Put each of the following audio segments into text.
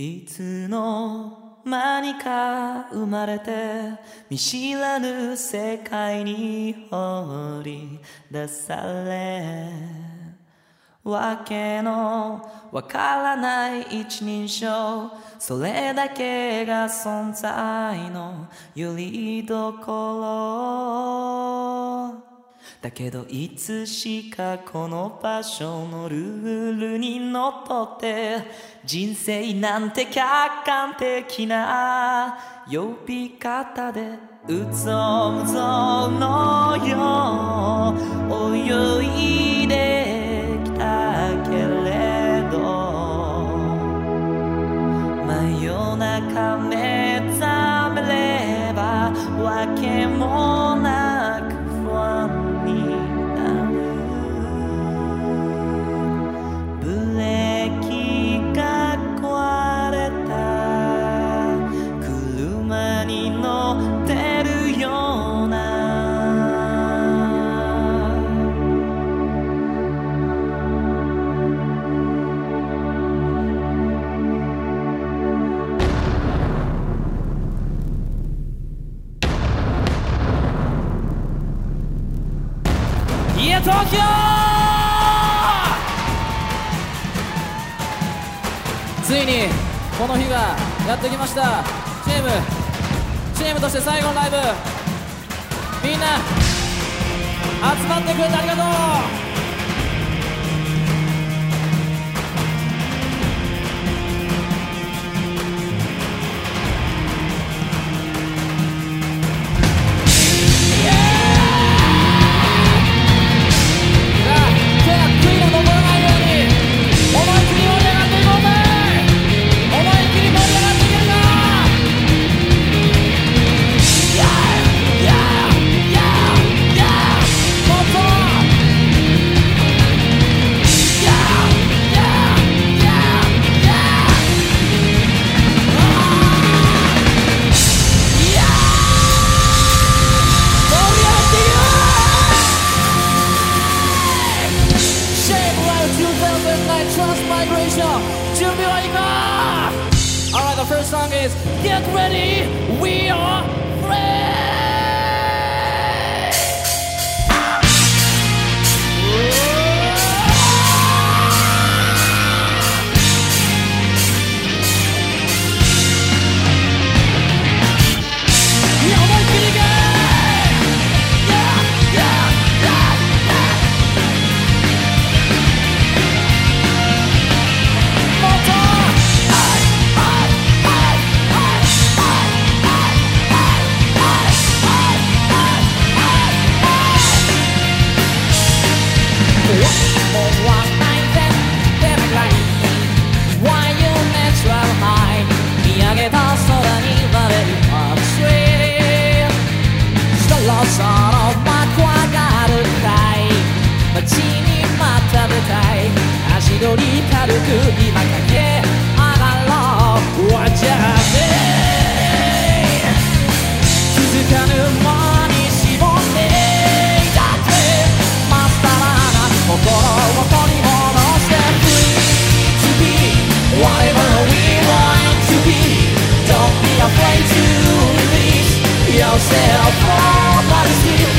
いつの間にか生まれて見知らぬ世界に放り出され。わけのわからない一人称。それだけが存在のよりどころ。だけどいつしかこの場所のルールにのっとって人生なんて客観的な呼び方でうぞうぞのよう泳い京ついにこの日がやってきました。チームチームとして最後のライブ。みんな集まってくれてありがとう。First song is Get Ready, We Are Free! そろそろ幕上がるかい街にまた舞台足取り軽く今駆け上がろう Watch out 気づかぬ間に絞っていたってまっさらな心を取り戻して Free to be whatever we want to be Don't be afraid to release yourself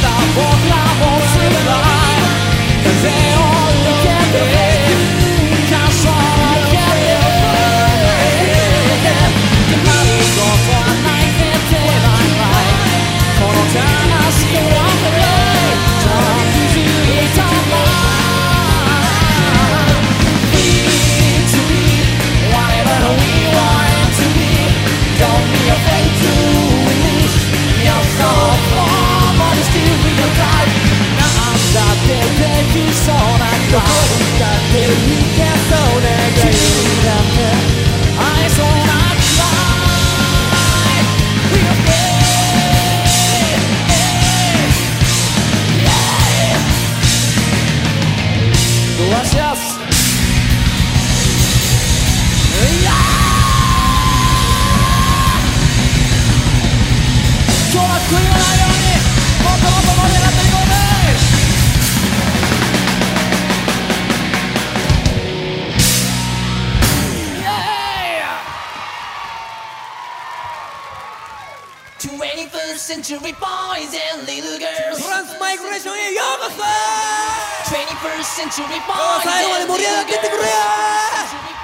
stop. Basta de mí 21st century boys and little girls. Transmigration y yoga. 21st century boys. and little girls.